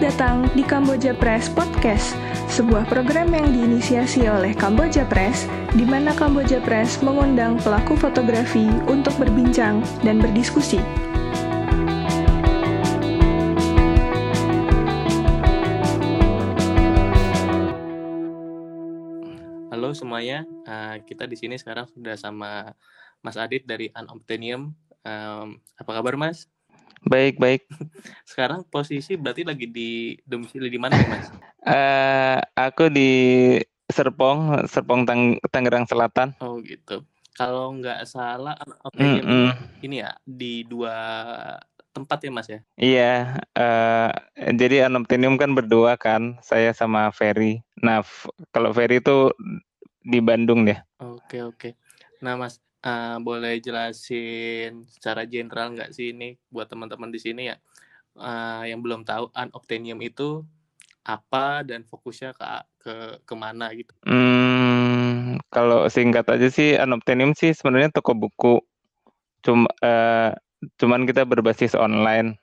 Datang di Kamboja Press Podcast, sebuah program yang diinisiasi oleh Kamboja Press, di mana Kamboja Press mengundang pelaku fotografi untuk berbincang dan berdiskusi. Halo semuanya, uh, kita di sini sekarang sudah sama Mas Adit dari Unobtainium. Um, apa kabar Mas? Baik, baik. Sekarang posisi berarti lagi di domisili di mana Mas? Uh, aku di Serpong, Serpong Tang Tangerang Selatan. Oh gitu. Kalau nggak salah, mm -mm. ini ya di dua tempat ya Mas ya? Iya. Uh, jadi Anoptinium kan berdua kan, saya sama Ferry. Nah, kalau Ferry itu di Bandung deh. Oke oke. Nah Mas, uh, boleh jelasin secara general nggak sih ini buat teman-teman di sini ya uh, yang belum tahu Unobtainium itu apa dan fokusnya ke ke ke mana gitu? Hmm, kalau singkat aja sih Unobtainium sih sebenarnya toko buku. Cuma uh, cuman kita berbasis online.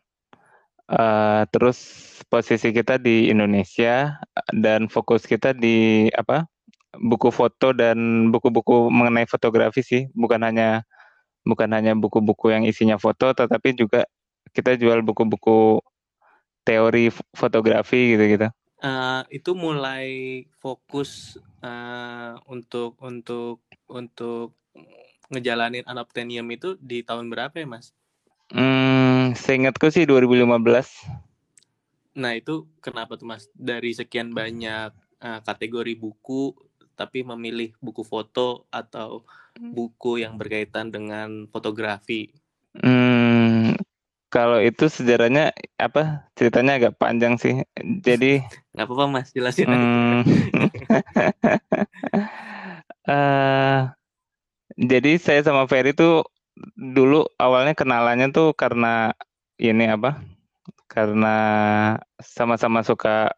Uh, terus posisi kita di Indonesia dan fokus kita di apa buku foto dan buku-buku mengenai fotografi sih, bukan hanya bukan hanya buku-buku yang isinya foto, tetapi juga kita jual buku-buku teori fotografi gitu-gitu. Uh, itu mulai fokus uh, untuk untuk untuk ngejalanin Anoptenium itu di tahun berapa ya, Mas? Hmm, seingatku sih 2015. Nah, itu kenapa tuh, Mas? Dari sekian banyak uh, kategori buku tapi memilih buku foto atau hmm. buku yang berkaitan dengan fotografi? Hmm, kalau itu sejarahnya apa ceritanya agak panjang sih. Jadi nggak apa-apa mas jelasin. Hmm, uh, jadi saya sama Ferry tuh dulu awalnya kenalannya tuh karena ini apa? Karena sama-sama suka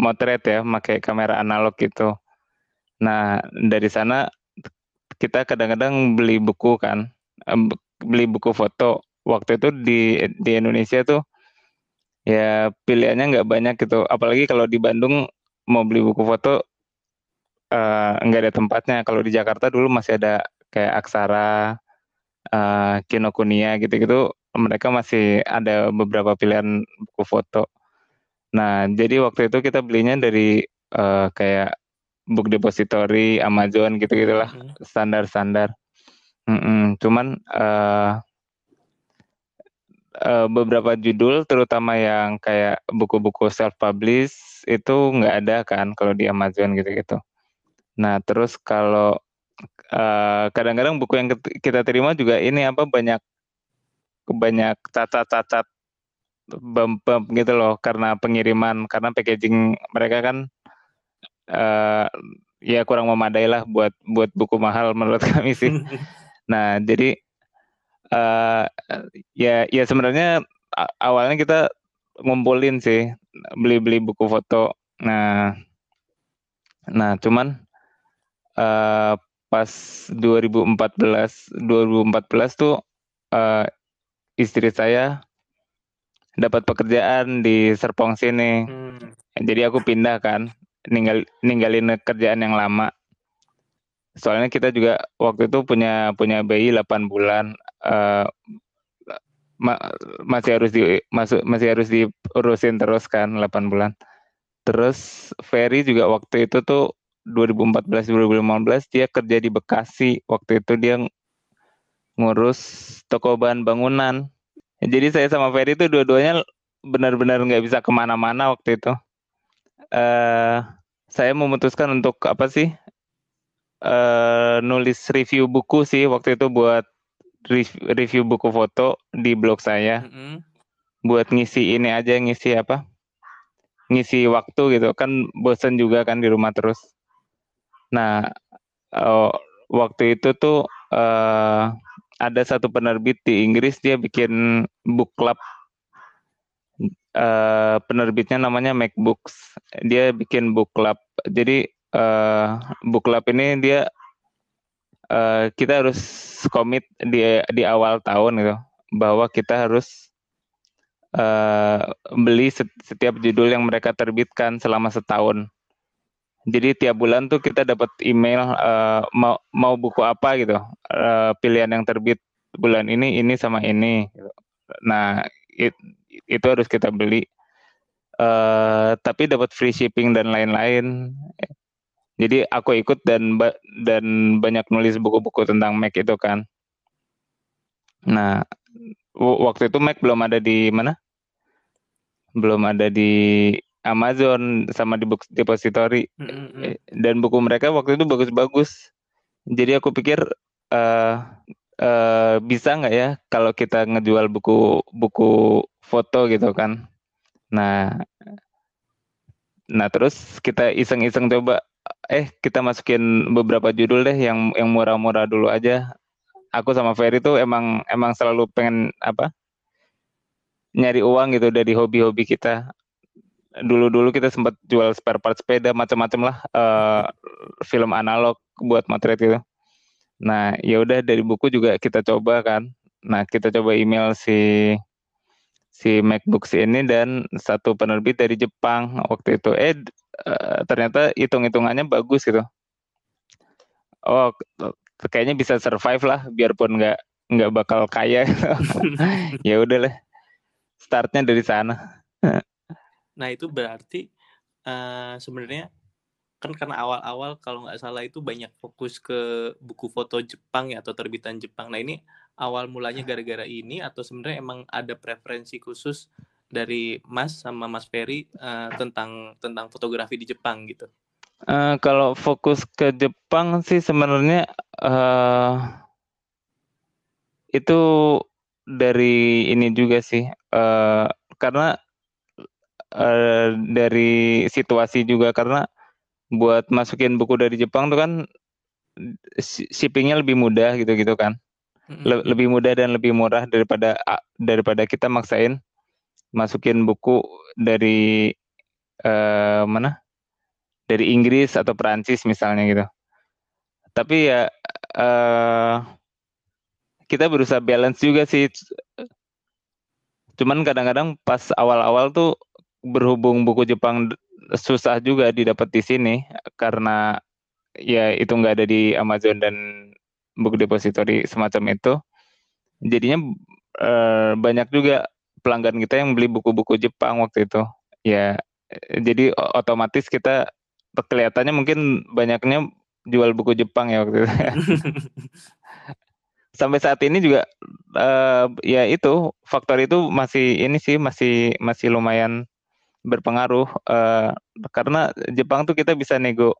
motret ya, pakai kamera analog gitu. Nah, dari sana kita kadang-kadang beli buku kan, beli buku foto. Waktu itu di di Indonesia tuh ya pilihannya nggak banyak gitu. Apalagi kalau di Bandung mau beli buku foto uh, nggak ada tempatnya. Kalau di Jakarta dulu masih ada kayak Aksara, uh, Kinokuniya gitu-gitu. Mereka masih ada beberapa pilihan buku foto. Nah, jadi waktu itu kita belinya dari uh, kayak book depository, Amazon gitu-gitulah hmm. standar-standar. Mm -mm. Cuman uh, uh, beberapa judul, terutama yang kayak buku-buku self publish itu nggak ada kan kalau di Amazon gitu-gitu. Nah terus kalau kadang kadang-kadang buku yang kita terima juga ini apa banyak banyak cacat-cacat bump-bump gitu loh karena pengiriman karena packaging mereka kan uh, ya kurang memadai lah buat buat buku mahal menurut kami sih. nah jadi uh, ya ya sebenarnya awalnya kita ngumpulin sih beli-beli buku foto. Nah nah cuman uh, pas 2014 2014 tuh uh, istri saya dapat pekerjaan di Serpong sini. Hmm. Jadi aku pindah kan ninggal ninggalin kerjaan yang lama. Soalnya kita juga waktu itu punya punya bayi 8 bulan uh, ma masih harus di masuk masih harus diurusin terus kan 8 bulan. Terus Ferry juga waktu itu tuh 2014 2015 dia kerja di Bekasi. Waktu itu dia ngurus toko bahan bangunan. Jadi saya sama Ferry itu dua-duanya benar-benar nggak bisa ke mana-mana waktu itu uh, saya memutuskan untuk apa sih? Uh, nulis review buku sih waktu itu buat review buku foto di blog saya. Mm -hmm. buat ngisi ini aja ngisi apa? Ngisi waktu gitu. Kan bosan juga kan di rumah terus. Nah uh, waktu itu tuh uh, ada satu penerbit di Inggris dia bikin book club uh, penerbitnya namanya MacBooks. Dia bikin book club. Jadi uh, book club ini dia uh, kita harus komit di di awal tahun gitu bahwa kita harus uh, beli setiap judul yang mereka terbitkan selama setahun. Jadi tiap bulan tuh kita dapat email uh, mau mau buku apa gitu, uh, pilihan yang terbit bulan ini ini sama ini. Gitu. Nah it, itu harus kita beli. Uh, tapi dapat free shipping dan lain-lain. Jadi aku ikut dan dan banyak nulis buku-buku tentang Mac itu kan. Nah waktu itu Mac belum ada di mana? Belum ada di Amazon sama di book depository mm-hmm. dan buku mereka waktu itu bagus-bagus. Jadi aku pikir uh, uh, bisa nggak ya kalau kita ngejual buku buku foto gitu kan. Nah, nah terus kita iseng-iseng coba, eh kita masukin beberapa judul deh yang yang murah-murah dulu aja. Aku sama Ferry tuh emang emang selalu pengen apa? Nyari uang gitu dari hobi-hobi kita. Dulu-dulu kita sempat jual spare part sepeda macam-macam lah uh, film analog buat motret gitu nah ya udah dari buku juga kita coba kan. Nah kita coba email si si MacBooks ini dan satu penerbit dari Jepang waktu itu. Eh uh, ternyata hitung-hitungannya bagus gitu. Oh kayaknya bisa survive lah biarpun nggak nggak bakal kaya. Ya udahlah startnya dari sana. Nah itu berarti uh, sebenarnya kan karena awal-awal kalau nggak salah itu banyak fokus ke buku foto Jepang ya atau terbitan Jepang. Nah ini awal mulanya gara-gara ini atau sebenarnya emang ada preferensi khusus dari Mas sama Mas Ferry uh, tentang tentang fotografi di Jepang gitu? Uh, kalau fokus ke Jepang sih sebenarnya uh, itu dari ini juga sih, uh, karena uh, dari situasi juga karena buat masukin buku dari Jepang tuh kan shippingnya lebih mudah gitu-gitu kan. Le lebih mudah dan lebih murah daripada daripada kita maksain masukin buku dari uh, mana? dari Inggris atau Perancis misalnya gitu. Tapi ya uh, kita berusaha balance juga sih. Cuman kadang-kadang pas awal-awal tuh berhubung buku Jepang susah juga didapat di sini karena ya itu nggak ada di Amazon dan buku depository semacam itu. Jadinya uh, banyak juga pelanggan kita yang beli buku-buku Jepang waktu itu. Ya jadi otomatis kita kelihatannya mungkin banyaknya jual buku Jepang ya waktu itu. Sampai saat ini juga uh, ya itu faktor itu masih ini sih masih masih lumayan berpengaruh uh, karena Jepang tuh kita bisa nego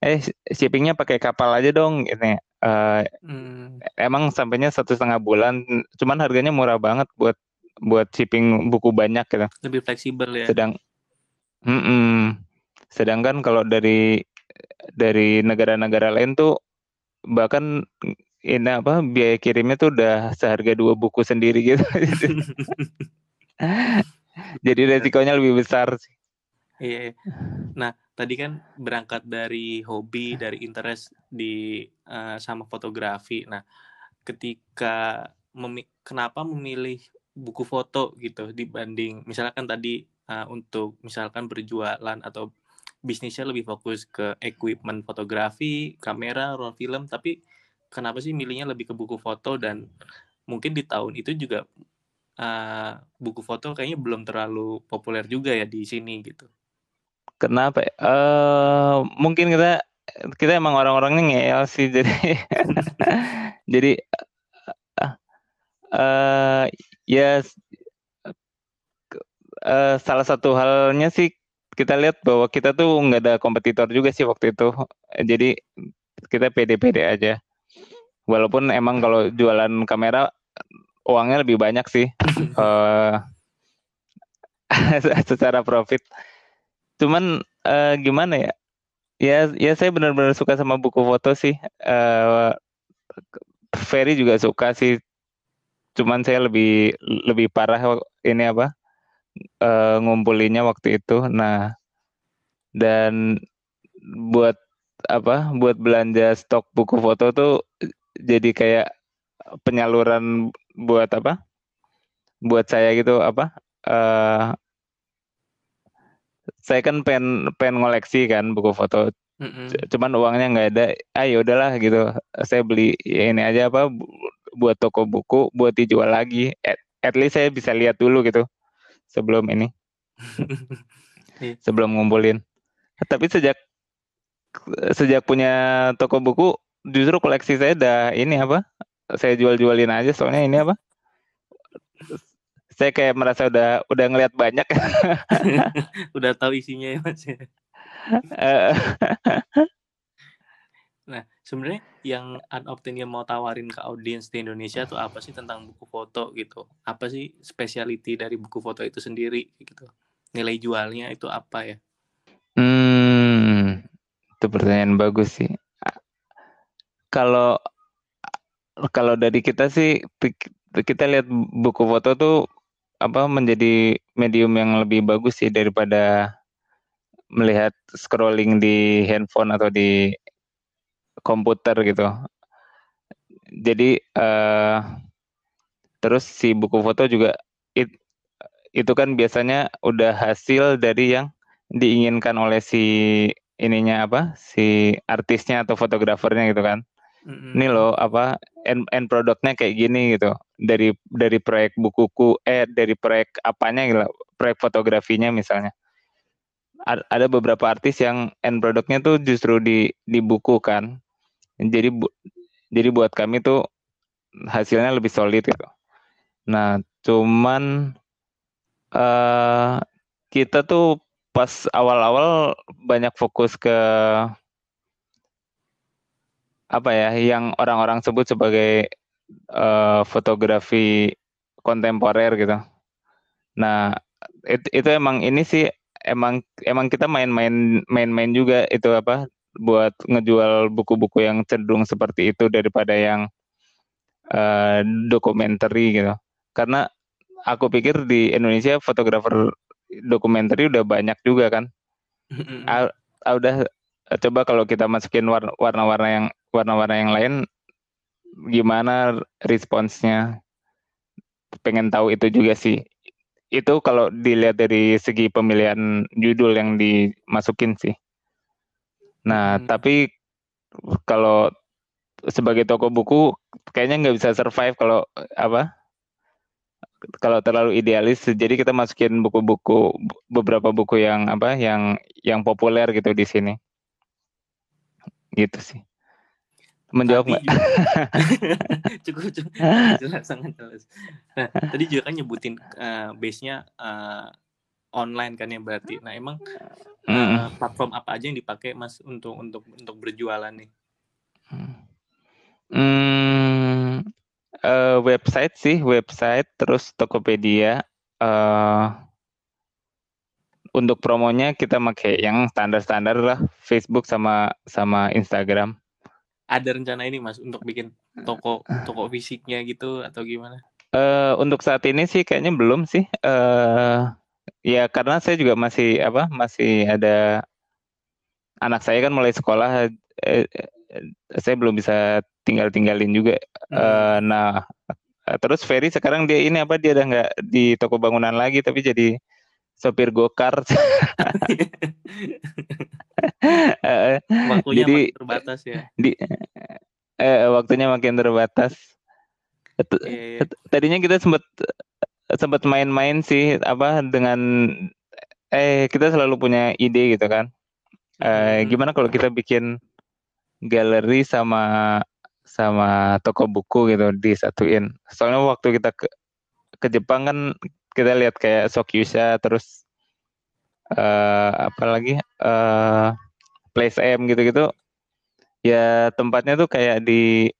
eh shippingnya pakai kapal aja dong ini uh, hmm. emang sampainya satu setengah bulan cuman harganya murah banget buat buat shipping buku banyak gitu lebih fleksibel ya sedang mm -mm. Sedangkan kalau dari dari negara-negara lain tuh bahkan ini apa biaya kirimnya tuh udah seharga dua buku sendiri gitu. Jadi resikonya lebih besar sih. Iya, iya. Nah, tadi kan berangkat dari hobi, dari interest di uh, sama fotografi. Nah, ketika memi kenapa memilih buku foto gitu dibanding misalkan tadi uh, untuk misalkan berjualan atau bisnisnya lebih fokus ke equipment fotografi, kamera, roll film, tapi kenapa sih milihnya lebih ke buku foto dan mungkin di tahun itu juga uh, buku foto kayaknya belum terlalu populer juga ya di sini gitu. Kenapa? Uh, mungkin kita kita emang orang-orangnya ngeyel sih jadi jadi uh, uh, ya uh, salah satu halnya sih kita lihat bahwa kita tuh nggak ada kompetitor juga sih waktu itu. Jadi kita pede-pede aja. Walaupun emang kalau jualan kamera uangnya lebih banyak sih uh, secara profit. Cuman uh, gimana ya? Ya, ya saya benar-benar suka sama buku foto sih. Uh, Ferry juga suka sih. Cuman saya lebih lebih parah ini apa? uh, ngumpulinnya waktu itu. Nah, dan buat apa? Buat belanja stok buku foto tuh jadi kayak penyaluran buat apa? buat saya gitu apa? Uh, saya kan pengen pengen ngoleksi kan buku foto. Mm-mm. cuman uangnya nggak ada. Ah ya udahlah gitu. Saya beli ini aja apa buat toko buku buat dijual lagi. At, at least saya bisa lihat dulu gitu sebelum ini. Sebelum ngumpulin. Tapi sejak sejak punya toko buku justru koleksi saya udah ini apa saya jual-jualin aja soalnya ini apa saya kayak merasa udah udah ngelihat banyak Udah tahu isinya ya Mas ya. Eh, Nah, sebenarnya yang Unobtainium mau tawarin ke audiens di Indonesia tuh apa sih tentang buku foto gitu? Apa sih speciality dari buku foto itu sendiri gitu? Nilai jualnya itu apa ya? hmm, itu pertanyaan bagus sih kalau kalau dari kita sih kita lihat buku foto tuh apa menjadi medium yang lebih bagus sih daripada melihat scrolling di handphone atau di komputer gitu. Jadi eh, terus si buku foto juga it- itu kan biasanya udah hasil dari yang diinginkan oleh si ininya apa si artisnya atau fotografernya gitu kan Mm-mm. ini loh apa end, end produknya kayak gini gitu. Dari dari proyek bukuku eh dari proyek apanya gitu proyek fotografinya misalnya. Ada beberapa artis yang end produknya tuh justru di di buku kan. Jadi bu, jadi buat kami tuh hasilnya lebih solid gitu. Nah cuman eh kita tuh pas awal-awal banyak fokus ke apa ya yang orang-orang sebut sebagai eh, fotografi kontemporer gitu. Nah, itu, itu emang ini sih emang emang kita main-main main-main juga itu apa buat ngejual buku-buku yang cenderung seperti itu daripada yang eh, dokumentari gitu. Karena aku pikir di Indonesia fotografer dokumentari udah banyak juga kan. Mm-mm. Ah, ah, udah coba kalau kita masukin warna- warna-warna yang warna-warna yang lain gimana responsnya? Pengen tahu itu juga sih. Itu kalau dilihat dari segi pemilihan judul yang dimasukin sih. Nah Hmm. tapi kalau sebagai toko buku kayaknya nggak bisa survive kalau apa? Kalau terlalu idealis jadi kita masukin buku-buku beberapa buku yang apa yang yang populer gitu di sini gitu sih menjawab nggak cukup cukup jelas sangat jelas. Nah, tadi juga kan nyebutin eh, base-nya eh, online kan ya berarti. Nah, emang Mm. platform apa aja yang dipakai Mas untuk untuk untuk berjualan nih? Hmm, eh, website sih, website, terus Tokopedia. eh untuk promonya kita pakai yang standar-standar lah, Facebook sama sama Instagram. Ada rencana ini Mas untuk bikin toko toko fisiknya gitu atau gimana? eh untuk saat ini sih kayaknya belum sih. eh ya karena saya juga masih apa, masih ada anak saya kan mulai sekolah, eh, eh, saya belum bisa tinggal-tinggalin juga. Hmm. Eh, nah, terus Ferry sekarang dia ini apa dia udah nggak di toko bangunan lagi tapi jadi sopir gokar. Waktunya jadi makin terbatas ya. di eh, waktunya makin terbatas. T- Iya, iya. Tadinya kita sempat sempat main-main sih apa dengan eh kita selalu punya ide gitu kan. Eh, Hmm. gimana kalau kita bikin galeri sama sama toko buku gitu disatuin. Soalnya waktu kita ke ke Jepang kan kita lihat kayak Sokyusha terus eh apa lagi eh Place M gitu-gitu. Ya tempatnya tuh kayak di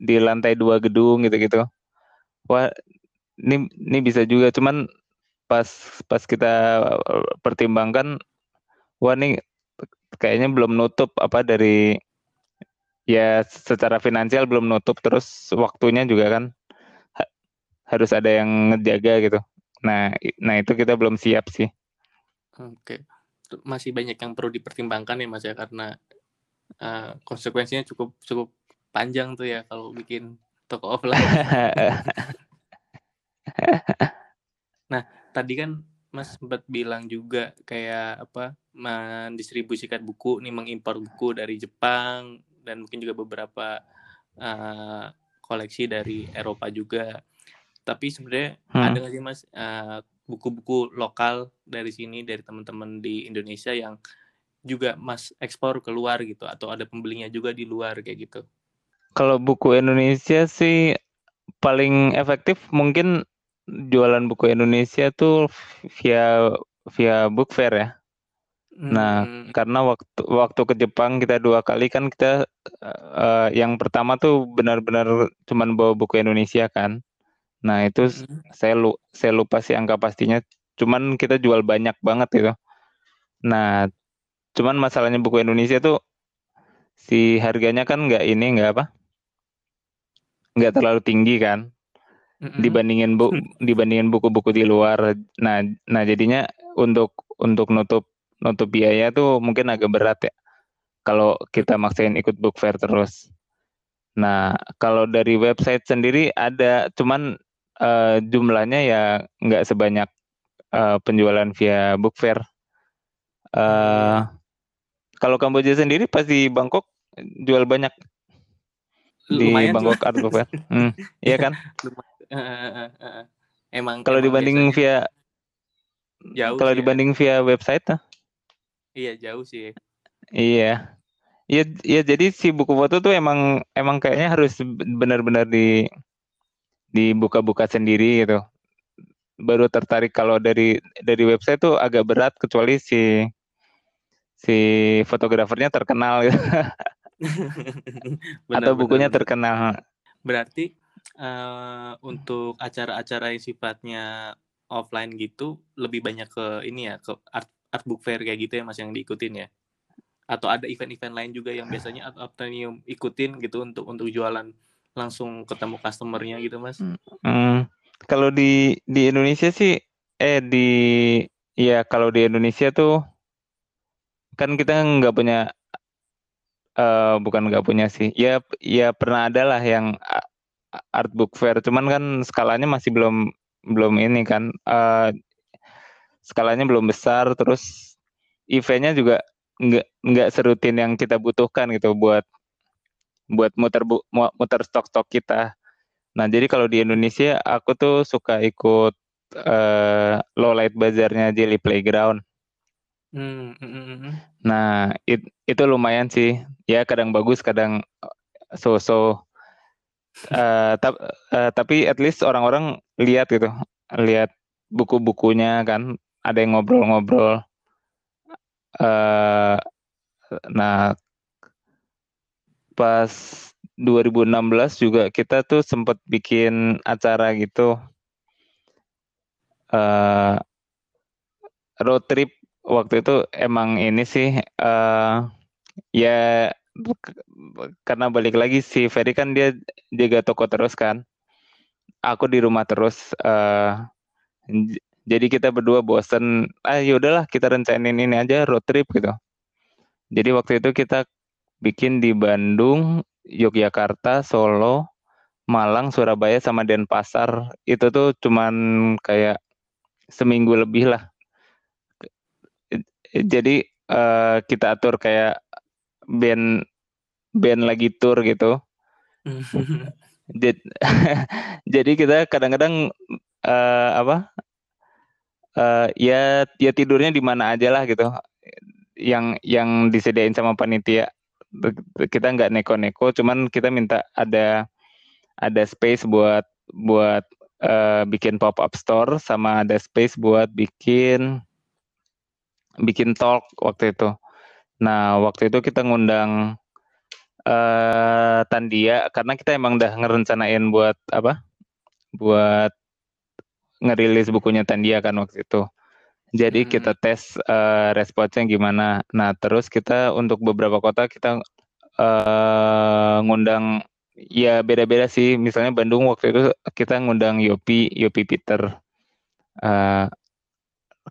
di lantai dua gedung gitu-gitu. Wah, ini ini bisa juga cuman pas pas kita eh, pertimbangkan wah nih kayaknya belum nutup apa dari ya secara finansial belum nutup terus waktunya juga kan harus ada yang ngejaga gitu. Nah, nah itu kita belum siap sih. Oke. Masih banyak yang perlu dipertimbangkan ya Mas ya karena eh, konsekuensinya cukup cukup panjang tuh ya kalau bikin toko offline. tadi kan Mas sempat bilang juga kayak apa mendistribusikan buku nih mengimpor buku dari Jepang dan mungkin juga beberapa uh, koleksi dari Eropa juga. Tapi sebenarnya hmm. ada nggak sih mas uh, buku-buku lokal dari sini dari teman-teman di Indonesia yang juga mas ekspor keluar gitu atau ada pembelinya juga di luar kayak gitu? Kalau buku Indonesia sih paling efektif mungkin jualan buku Indonesia tuh via via book fair ya. Nah, hmm. karena waktu waktu ke Jepang kita dua kali kan kita uh, yang pertama tuh benar-benar cuman bawa buku Indonesia kan. Nah, itu hmm. saya lu saya lupa sih angka pastinya, cuman kita jual banyak banget itu. Nah, cuman masalahnya buku Indonesia tuh si harganya kan nggak ini nggak apa? nggak terlalu tinggi kan. hmm Dibandingin bu dibandingin buku-buku di luar. Nah, nah jadinya untuk untuk nutup nutup biaya tuh mungkin agak berat ya kalau kita maksain ikut book fair terus. Nah, kalau dari website sendiri ada, cuman uh, jumlahnya ya nggak sebanyak uh, penjualan via book fair. Uh, kalau Kamboja sendiri pasti Bangkok jual banyak di Lumayan Bangkok Art Book Fair. Hmm, iya kan? Emang kalau dibanding biasanya... via jauh kalau dibanding via website Iya jauh sih. Iya. Iya, iya jadi si buku foto tuh emang emang kayaknya harus benar-benar di dibuka-buka sendiri gitu. Baru tertarik kalau dari dari website tuh agak berat kecuali si si fotografernya terkenal gitu. benar, Atau bukunya benar, terkenal. Berarti uh, untuk acara-acara yang sifatnya offline gitu lebih banyak ke ini ya ke art art book fair kayak gitu ya mas yang diikutin ya atau ada event-event lain juga yang biasanya Aptenium ikutin gitu untuk untuk jualan langsung ketemu customernya gitu mas hmm. hmm. kalau di di Indonesia sih eh di ya kalau di Indonesia tuh kan kita nggak punya uh, bukan nggak punya sih ya ya pernah ada lah yang art book fair cuman kan skalanya masih belum belum ini kan uh, skalanya belum besar terus eventnya juga nggak nggak serutin yang kita butuhkan gitu buat buat muter bu, muter stok-stok kita. Nah jadi kalau di Indonesia aku tuh suka ikut uh, low light bazarnya Jelly Playground. Mm, mm, mm. Nah it, itu lumayan sih ya kadang bagus kadang so-so. Uh, ta uh, tapi at least orang-orang lihat gitu lihat buku-bukunya kan ada yang ngobrol-ngobrol. Uh, nah, pas 2016 juga kita tuh sempat bikin acara gitu. Uh, road trip waktu itu emang ini sih uh, ya karena balik lagi si Ferry kan dia jaga toko terus kan aku di rumah terus uh, jadi kita berdua bosen ah yaudahlah kita rencanain ini aja road trip gitu jadi waktu itu kita bikin di Bandung Yogyakarta Solo Malang Surabaya sama Denpasar. Itu tuh cuman kayak seminggu lebih lah. Jadi uh, kita atur kayak band band lagi tour gitu. Jadi kita kadang-kadang uh, apa uh, ya ya tidurnya di mana aja lah gitu. Yang yang disediain sama panitia kita nggak neko-neko cuman kita minta ada ada space buat buat uh, bikin pop up store sama ada space buat bikin bikin talk waktu itu nah waktu itu kita ngundang uh, Tandia karena kita emang udah ngerencanain buat apa buat ngerilis bukunya Tandia kan waktu itu. Jadi hmm. kita tes uh, responsnya gimana. Nah terus kita untuk beberapa kota kita uh, ngundang ya beda-beda sih. Misalnya Bandung waktu itu kita ngundang Yopi, Yopi Peter. Uh,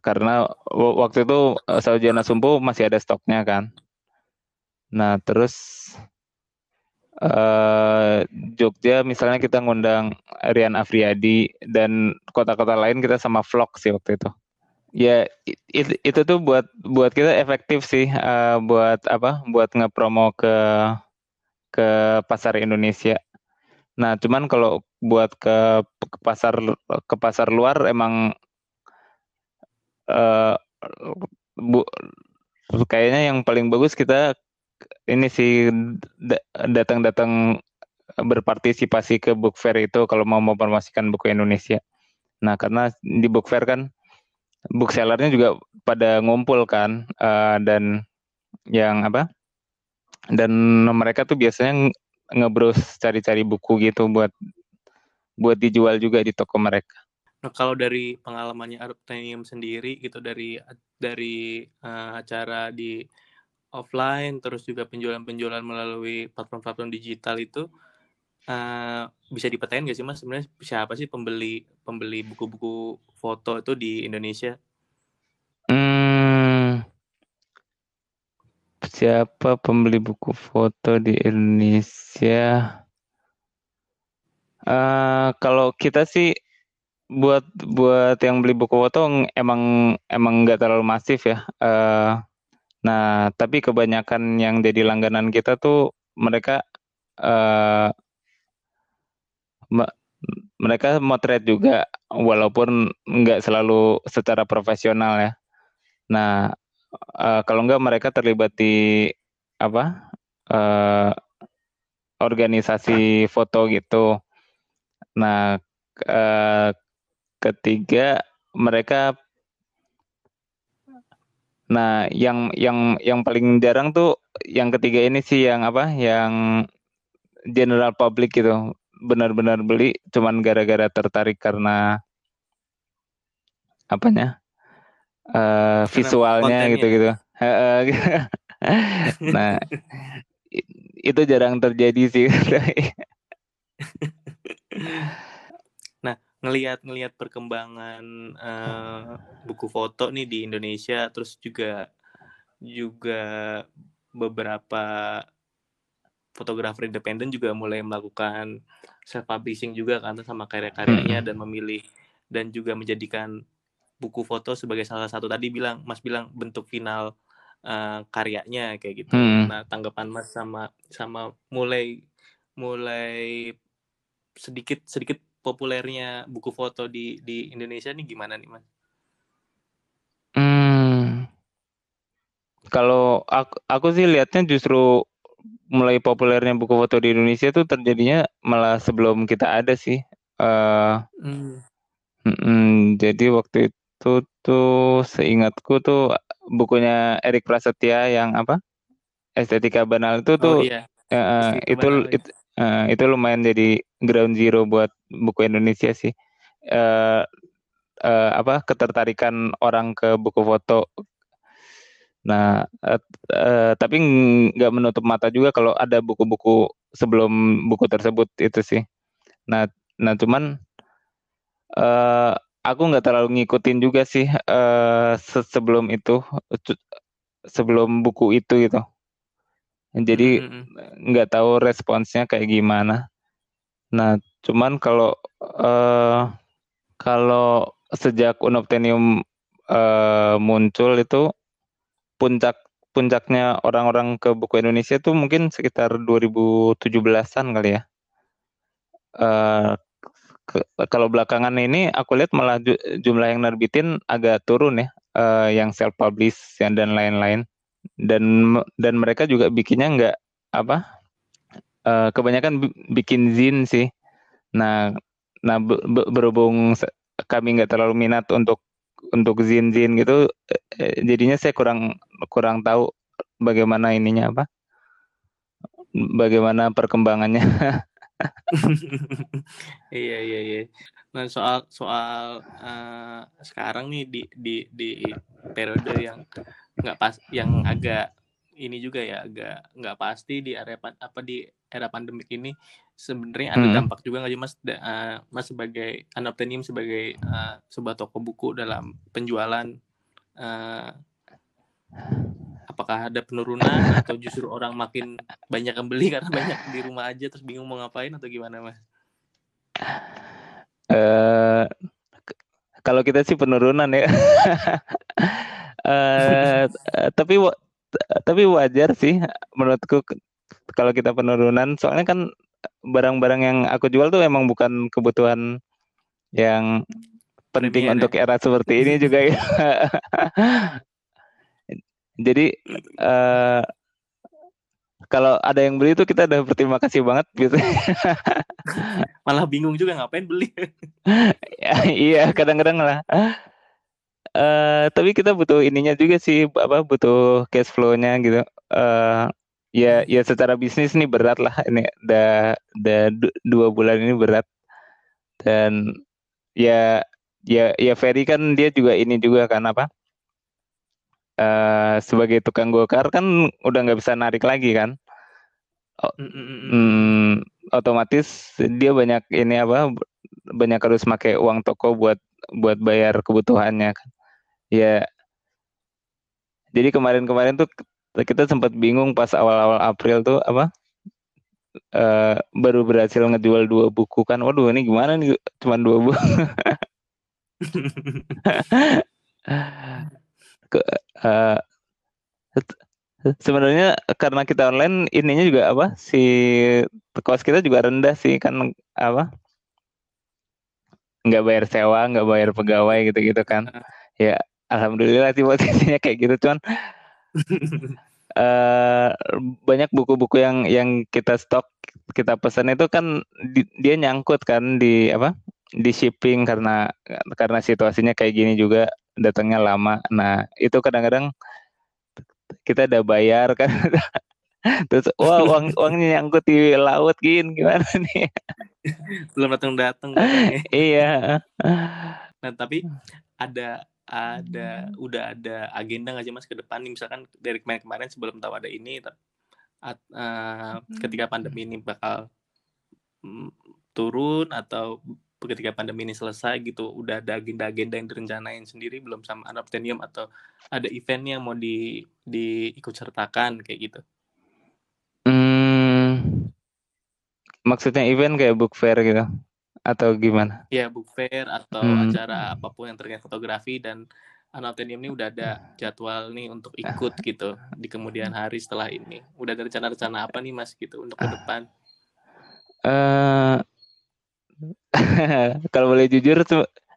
karena waktu itu uh, Saujana Sumpu masih ada stoknya kan. Nah terus uh, Jogja misalnya kita ngundang Rian Afriadi dan kota-kota lain kita sama vlog sih waktu itu. Ya it, itu tuh buat buat kita efektif sih uh, buat apa? Buat ngepromo ke ke pasar Indonesia. Nah, cuman kalau buat ke, ke pasar ke pasar luar emang uh, bu, kayaknya yang paling bagus kita ini sih datang-datang berpartisipasi ke book fair itu kalau mau mempromosikan buku Indonesia. Nah, karena di book fair kan booksellernya juga pada ngumpul kan uh, dan yang apa? Dan mereka tuh biasanya ngebrowse cari-cari buku gitu buat buat dijual juga di toko mereka. Nah, kalau dari pengalamannya Aruptenium sendiri gitu dari dari uh, acara di offline terus juga penjualan-penjualan melalui platform-platform digital itu uh, bisa dipetain nggak sih mas sebenarnya siapa sih pembeli pembeli buku-buku foto itu di Indonesia? Hmm, siapa pembeli buku foto di Indonesia? Uh, kalau kita sih buat buat yang beli buku foto emang emang nggak terlalu masif ya. Uh, Nah, tapi kebanyakan yang jadi langganan kita tuh mereka uh, mereka motret juga walaupun nggak selalu secara profesional ya. Nah, uh, kalau nggak mereka terlibat di apa uh, organisasi foto gitu. Nah, uh, ketiga mereka Nah, yang yang yang paling jarang tuh yang ketiga ini sih yang apa? Yang general public gitu. Benar-benar beli cuman gara-gara tertarik karena apanya? Uh, visualnya gitu-gitu. nah, itu jarang terjadi sih. ngelihat ngelihat perkembangan uh, buku foto nih di Indonesia terus juga juga beberapa fotografer independen juga mulai melakukan self publishing juga kan sama karya-karyanya dan memilih dan juga menjadikan buku foto sebagai salah satu tadi bilang Mas bilang bentuk final uh, karyanya kayak gitu. Hmm. Nah, tanggapan Mas sama sama mulai mulai sedikit sedikit populernya buku foto di di Indonesia nih gimana nih mas? Hmm, kalau aku, aku sih lihatnya justru mulai populernya buku foto di Indonesia tuh terjadinya malah sebelum kita ada sih. Uh, hmm. Hmm, jadi waktu itu tuh seingatku tuh bukunya Erik Prasetya yang apa? Estetika banal itu tuh oh, iya. uh, itu, banal, itu Uh, itu lumayan jadi ground zero buat buku Indonesia sih. Uh, uh, apa ketertarikan orang ke buku foto. Nah, uh, uh, tapi nggak menutup mata juga kalau ada buku-buku sebelum buku tersebut itu sih. Nah, nah cuman uh, aku nggak terlalu ngikutin juga sih uh, sebelum itu sebelum buku itu gitu jadi nggak mm -hmm. tahu responsnya kayak gimana nah cuman kalau uh, kalau sejak unobtenium uh, muncul itu puncak puncaknya orang-orang ke buku Indonesia tuh mungkin sekitar 2017-an kali ya. Uh, kalau belakangan ini aku lihat malah jumlah yang nerbitin agak turun ya, uh, yang self publish dan lain-lain. Dan dan mereka juga bikinnya nggak apa uh, kebanyakan bikin zin sih. Nah nah berhubung kami nggak terlalu minat untuk untuk zin zin gitu eh, jadinya saya kurang kurang tahu bagaimana ininya apa bagaimana perkembangannya. Iya iya iya. Nah soal soal uh, sekarang nih di di di periode yang nggak pas yang agak ini juga ya agak nggak pasti di area apa di era pandemik ini sebenarnya ada hmm. dampak juga nggak sih mas uh, mas sebagai anoptenium sebagai uh, sebuah toko buku dalam penjualan uh, apakah ada penurunan atau justru orang makin banyak yang beli karena banyak di rumah aja terus bingung mau ngapain atau gimana mas? Uh, kalau kita sih penurunan ya. uh, tapi tapi wajar sih menurutku kalau kita penurunan soalnya kan barang-barang yang aku jual tuh emang bukan kebutuhan yang penting Premier, untuk ya? era seperti ini juga ya. Jadi uh, kalau ada yang beli itu kita udah berterima kasih banget gitu. Malah bingung juga ngapain beli. ya, iya kadang-kadang lah. Uh, tapi kita butuh ininya juga sih apa butuh cash flow-nya gitu. Uh, ya ya secara bisnis nih berat lah ini. Udah udah dua bulan ini berat. Dan ya ya ya Ferry kan dia juga ini juga kan apa uh, sebagai tukang gokar kan udah nggak bisa narik lagi kan. Oh, mm, otomatis dia banyak ini apa banyak harus pakai uang toko buat buat bayar kebutuhannya kan. Ya. Jadi kemarin-kemarin tuh kita sempat bingung pas awal-awal April tuh apa uh, baru berhasil ngejual dua buku kan. Waduh ini gimana nih? Cuma dua buku. Ke, uh, sebenarnya karena kita online ininya juga apa si kos kita juga rendah sih kan apa nggak bayar sewa nggak bayar pegawai gitu gitu kan ya alhamdulillah sih posisinya kayak gitu. Cuman uh, banyak buku-buku yang yang kita stok kita pesan itu kan di, dia nyangkut kan di apa di shipping karena karena situasinya kayak gini juga datangnya lama. Nah itu kadang-kadang kita udah bayar kan. Terus wah uang uangnya nyangkut di laut gin. Gimana nih? Belum datang datang iya. Nah tapi ada ada udah ada agenda nggak sih mas ke depan nih? Misalkan dari kemarin-kemarin sebelum tahu ada ini at, uh, ketika pandemi ini bakal um, turun atau ketika pandemi ini selesai gitu udah ada agenda-agenda yang direncanain sendiri belum sama Anoptenium atau ada event yang mau di diikut sertakan kayak gitu? Hmm, maksudnya event kayak book fair gitu atau gimana? Ya book fair atau hmm. acara apa pun yang terkait fotografi dan Anotenium ini udah ada jadwal nih untuk ikut gitu di kemudian hari setelah ini. Udah ada rencana-rencana apa nih mas gitu untuk ke depan? Uh, kalau boleh jujur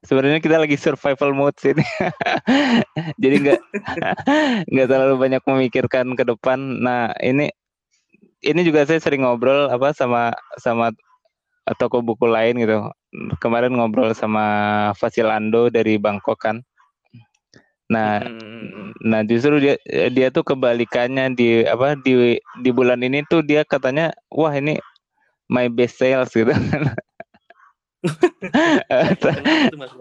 sebenarnya kita lagi survival mode sini. Jadi nggak nggak terlalu banyak memikirkan ke depan. Nah ini ini juga saya sering ngobrol apa sama sama toko buku lain gitu. Kemarin ngobrol sama Fasilando dari Bangkok kan. Nah, hmm. nah justru dia dia tuh kebalikannya di apa di di bulan ini tuh dia katanya wah ini my best sales gitu. Kenapa tuh Mas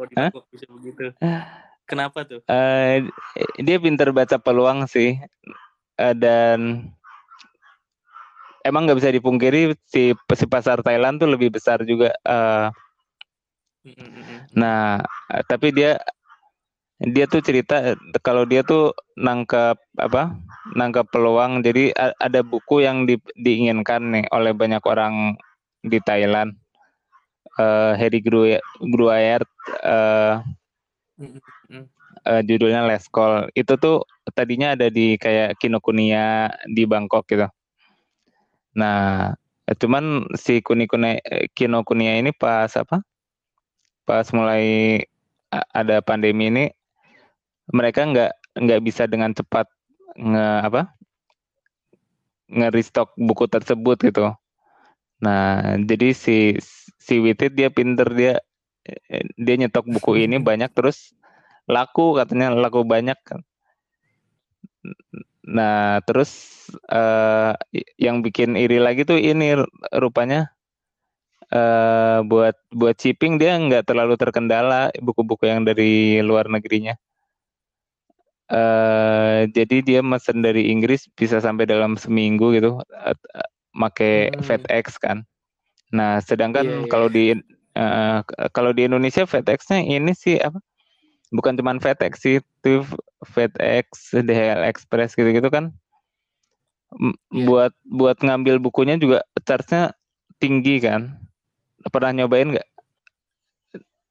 bisa begitu? Kenapa tuh? Uh, dia pintar baca peluang sih. Uh, dan emang nggak bisa dipungkiri si, si pasar Thailand tuh lebih besar juga. Uh, nah, tapi dia dia tuh cerita kalau dia tuh nangkep apa nangkep peluang. Jadi ada buku yang di, diinginkan nih oleh banyak orang di Thailand. Uh, Harry Gruyer uh, judulnya Leskol itu tuh tadinya ada di kayak Kinokuniya di Bangkok gitu Nah, cuman si kuni kuni kino kunia ini pas apa? Pas mulai ada pandemi ini mereka nggak nggak bisa dengan cepat nge apa nge-restock buku tersebut gitu. Nah, jadi si si Witit dia pinter dia dia nyetok buku ini banyak terus laku katanya laku banyak kan. Nah, terus uh, yang bikin iri lagi tuh ini rupanya uh, buat buat shipping dia nggak terlalu terkendala buku-buku yang dari luar negerinya. Uh, jadi dia mesen dari Inggris bisa sampai dalam seminggu gitu, uh, make hmm. FedEx kan. Nah, sedangkan yeah, yeah. kalau di uh, kalau di Indonesia FedEx-nya ini sih apa? Bukan cuma FedEx sih, FedEx, DHL Express gitu-gitu kan Iya. buat buat ngambil bukunya juga charge-nya tinggi kan. Pernah nyobain nggak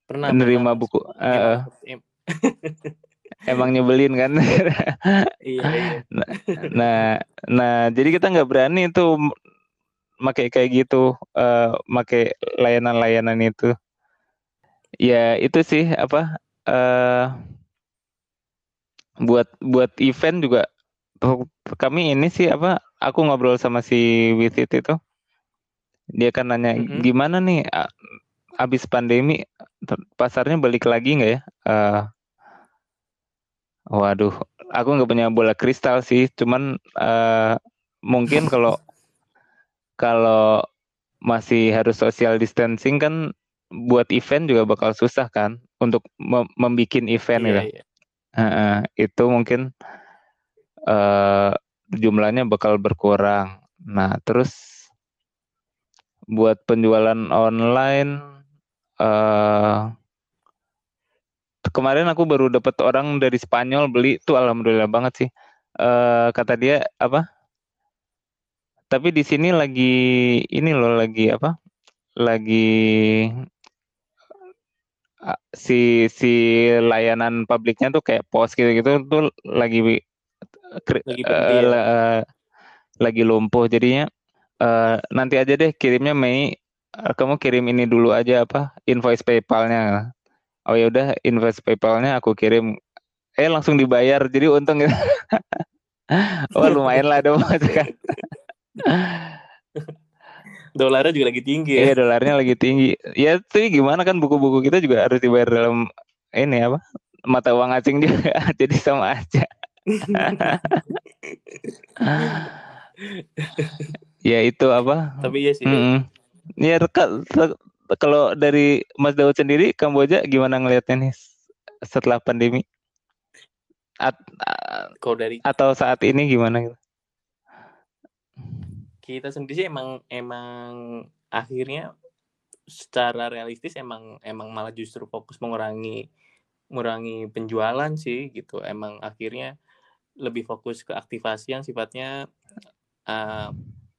Pernah nerima pernah, buku? Eh, Emang, em- emang nyebelin kan? iya, iya. Nah, nah jadi kita nggak berani m- make kayak gitu, eh make layanan-layanan itu. Ya itu sih apa eh buat buat event juga tuh kami ini sih apa aku ngobrol sama si Wisit itu dia kan nanya Mhm. gimana nih abis pandemi pasarnya balik lagi nggak ya? Eh, waduh, aku nggak punya bola kristal sih, cuman eh, mungkin kalau kalau masih harus social distancing kan buat event juga bakal susah kan untuk mem membikin event Iya, gitu. iya. Heeh, itu mungkin eh jumlahnya bakal berkurang. Nah, terus buat penjualan online eh kemarin aku baru dapat orang dari Spanyol beli tuh alhamdulillah banget sih. Eh kata dia apa? Tapi di sini lagi ini loh lagi apa? Lagi si si layanan publiknya tuh kayak pos gitu-gitu tuh lagi Lagi ya. la- eh, lagi lumpuh jadinya. Eh, nanti aja deh kirimnya Mei. Eh, kamu kirim ini dulu aja apa invoice PayPal-nya. Oh ya udah invoice PayPal-nya aku kirim. Eh langsung dibayar. Jadi untung gitu. Oh lumayan lah dong kan Dolarnya juga lagi tinggi ya. iya dolarnya lagi tinggi ya tapi gimana kan buku-buku kita juga harus dibayar dalam ini apa mata uang asing juga jadi sama aja ya itu apa Tapi iya sih. Mm-mm. Ya Reka, se- kalau dari Mas Daud sendiri Kamboja gimana ngelihatnya nih setelah pandemi? At- Kalau dari atau saat ini gimana gitu? Kita sendiri sih emang emang akhirnya secara realistis emang emang malah justru fokus mengurangi mengurangi penjualan sih gitu. Emang akhirnya lebih fokus ke aktivasi yang sifatnya eh,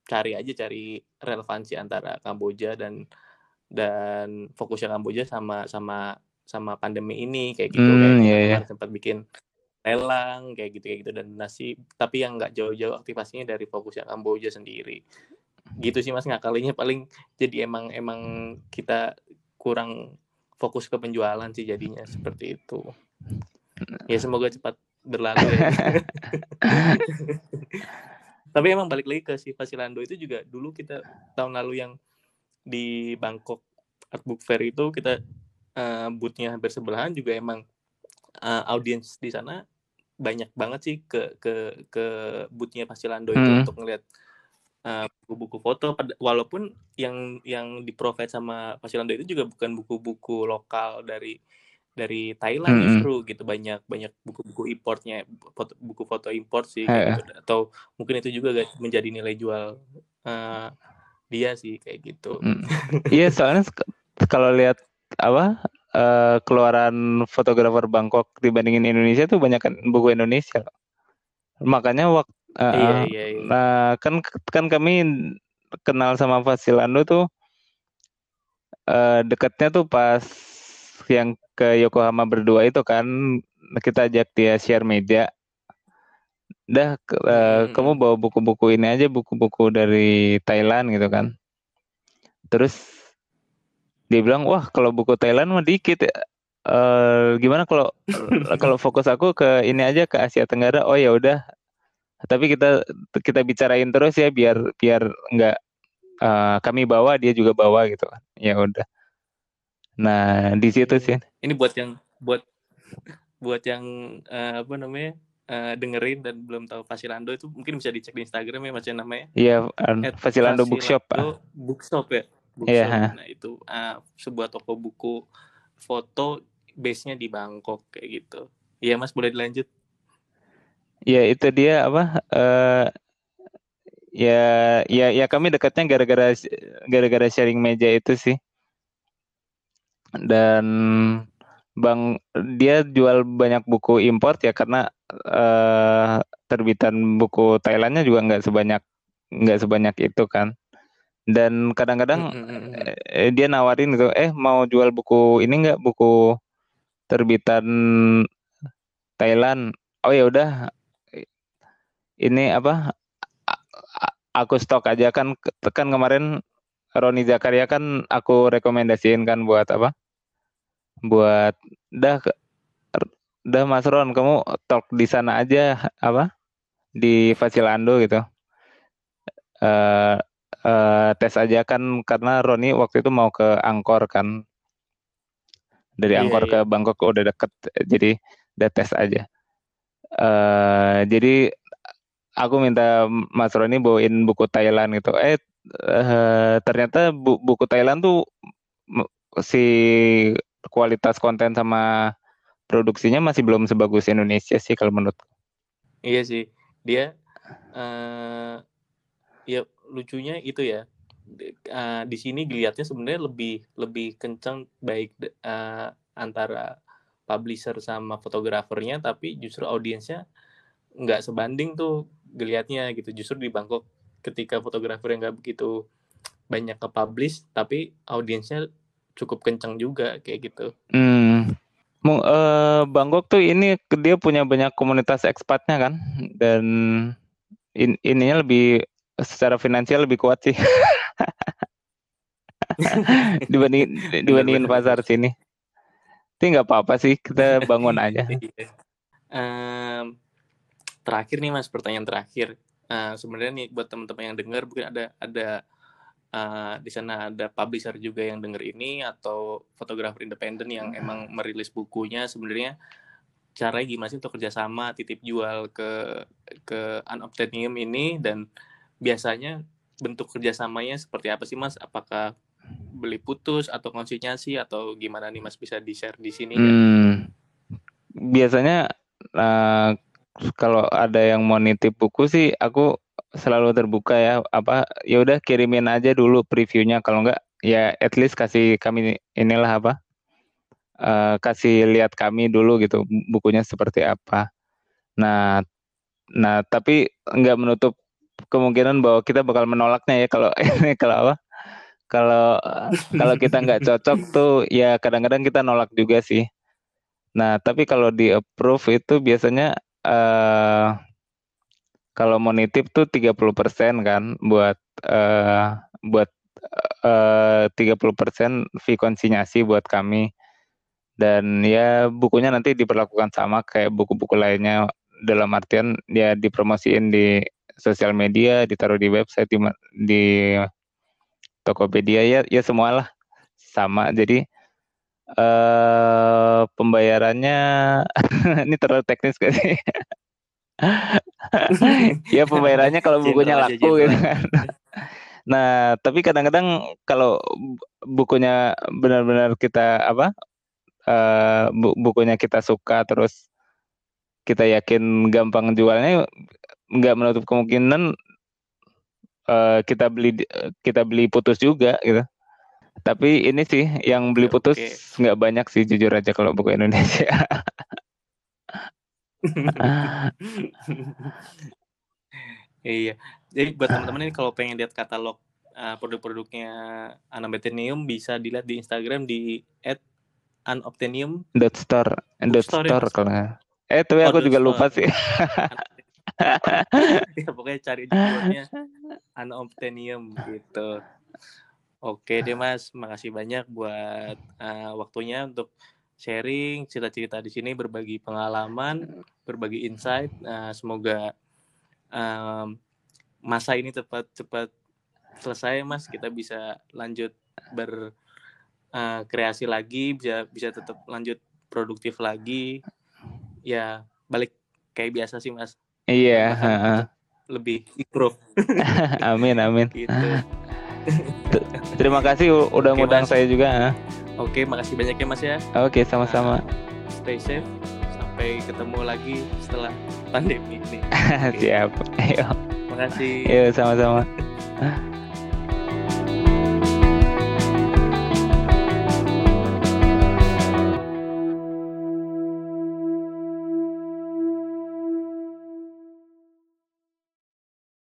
cari aja cari relevansi antara Kamboja dan dan fokusnya Kamboja sama sama sama pandemi ini kayak gitu. Kayak Hmm, kita iya, kemarin sempat bikin lelang kayak gitu kayak gitu. Dan nasi tapi yang nggak jauh-jauh aktivasinya dari fokusnya Kamboja sendiri. Gitu sih mas ngakalinya. Paling jadi emang emang kita kurang fokus ke penjualan sih jadinya seperti itu. Ya semoga cepat berlalu ya. tapi emang balik lagi ke si Fasilando itu juga dulu kita tahun lalu yang di Bangkok Art Book Fair itu kita eh, boothnya hampir juga emang eh, audiens di sana banyak banget sih ke ke ke boothnya Fasilando itu Hmm. untuk ngeliat eh, buku-buku foto Pad- walaupun yang yang di provide sama Fasilando itu juga bukan buku-buku lokal dari dari Thailand Mm-mm. justru gitu banyak banyak buku-buku importnya foto, buku foto import sih gitu atau mungkin itu juga menjadi nilai jual eh, dia sih kayak gitu Mm. Iya soalnya sek- kalau lihat apa eh, keluaran fotografer Bangkok dibandingin Indonesia tuh banyak kan buku Indonesia. Makanya waktu iya iya iya Nah, kan kan kami kenal sama Fasilando tuh eh dekatnya tuh pas yang ke Yokohama berdua itu kan kita ajak dia share meja. Dah eh, Mm-mm. kamu bawa buku-buku ini aja buku-buku dari Thailand gitu kan. Terus dia bilang, "Wah, kalau buku Thailand mah dikit ya. Eh, gimana kalau kalau fokus aku ke ini aja ke Asia Tenggara?" Oh ya udah. Tapi kita kita bicarain terus ya biar biar nggak eh, kami bawa dia juga bawa gitu kan. Ya udah. Nah, di situ sih. ini buat yang buat buat yang eh, apa namanya eh, dengerin dan belum tahu Fasilando itu mungkin bisa dicek di Instagram ya macam namanya Iya, an- At Fasilando Bookshop. ah. Fasilando Bookshop ya bookshop Iya. nah itu ah, sebuah toko buku foto base nya di Bangkok kayak gitu iya mas boleh dilanjut Ya itu dia apa? eh ya ya ya kami dekatnya gara-gara gara-gara sharing meja itu sih. Dan Bang dia jual banyak buku import ya karena uh, terbitan buku Thailandnya juga nggak sebanyak nggak sebanyak itu kan dan kadang-kadang eh, dia nawarin gitu eh mau jual buku ini nggak? Buku terbitan Thailand. Oh ya udah. Ini apa? Aku stok aja kan kan kemarin Roni Zakaria kan aku rekomendasiin kan buat apa? Buat dah dah Mas Ron kamu talk di sana aja apa? Di Fasilando gitu. Uh, uh, tes aja kan karena Roni waktu itu mau ke Angkor kan. Dari iya, Angkor iya. ke Bangkok udah deket jadi udah tes aja. Uh, jadi aku minta Mas Roni bawain buku Thailand gitu. Eh uh, ternyata bu buku Thailand tuh si kualitas konten sama produksinya masih belum sebagus Indonesia sih kalau menurut iya sih. Dia uh, ya lucunya itu ya uh, di sini dilihatnya sebenarnya lebih lebih kencang baik uh, antara publisher sama fotografernya tapi justru audiensnya nggak sebanding tuh geliatnya gitu justru di Bangkok ketika fotografer yang nggak begitu banyak ke publish tapi audiensnya cukup kencang juga kayak gitu. Hmm. Uh, Bangkok tuh ini dia punya banyak komunitas ekspatnya kan dan in, ininya lebih secara finansial lebih kuat sih dibanding dibandingin pasar sini. Tapi nggak apa-apa sih kita bangun aja. um, terakhir nih mas pertanyaan terakhir. Uh, sebenarnya nih buat teman-teman yang dengar mungkin ada ada uh, di sana ada publisher juga yang denger ini atau fotografer independen yang emang merilis bukunya sebenarnya caranya gimana sih untuk kerjasama titip jual ke ke Unobtainium ini dan biasanya bentuk kerjasamanya seperti apa sih mas? Apakah beli putus atau konsinyasi atau gimana nih mas bisa di share di sini? Hmm, biasanya uh, kalau ada yang mau nitip buku sih aku selalu terbuka ya apa ya udah kirimin aja dulu previewnya kalau enggak ya at least kasih kami inilah apa uh, kasih lihat kami dulu gitu bukunya seperti apa nah nah tapi enggak menutup kemungkinan bahwa kita bakal menolaknya ya kalau ini kalau apa? Kalau kalau kita nggak cocok tuh ya kadang-kadang kita nolak juga sih. Nah tapi kalau di approve itu biasanya uh, kalau mau nitip tuh 30% kan buat uh, buat uh, 30% fee konsinyasi buat kami. Dan ya bukunya nanti diperlakukan sama kayak buku-buku lainnya dalam artian dia dipromosiin di sosial media, ditaruh di website, di, di Tokopedia ya, ya semualah sama. Jadi uh, pembayarannya ini terlalu teknis gak sih? ya pembayarannya kalau bukunya laku gitu kan. Nah, tapi kadang-kadang kalau bukunya benar-benar kita apa? Uh, bukunya kita suka terus kita yakin gampang jualnya nggak menutup kemungkinan uh, kita beli kita beli putus juga gitu. Tapi ini sih yang beli putus nggak okay. banyak sih jujur aja kalau buku Indonesia. iya. Jadi buat teman-teman ini kalau pengen lihat katalog uh, produk-produknya Anabetenium bisa dilihat di Instagram di @unobtainium. Dot store, dot store, store kalau Eh tapi oh, aku juga store. lupa sih. Ya pokoknya cari judulnya Unobtainium gitu. Oke deh Mas, makasih banyak buat uh, waktunya untuk sharing cerita-cerita di sini, berbagi pengalaman, berbagi insight. Uh, semoga um, masa ini cepat-cepat selesai Mas, kita bisa lanjut berkreasi uh, lagi, bisa bisa tetap lanjut produktif lagi. Ya balik kayak biasa sih Mas. Iya. Uh, lebih improve. amin amin. Gitu. Terima kasih udah Oke, ngundang saya juga. Oke, makasih banyak ya Mas ya. Oke, sama-sama. Nah, stay safe. Sampai ketemu lagi setelah pandemi ini. Siap. Ayo. Makasih. Iya, sama-sama.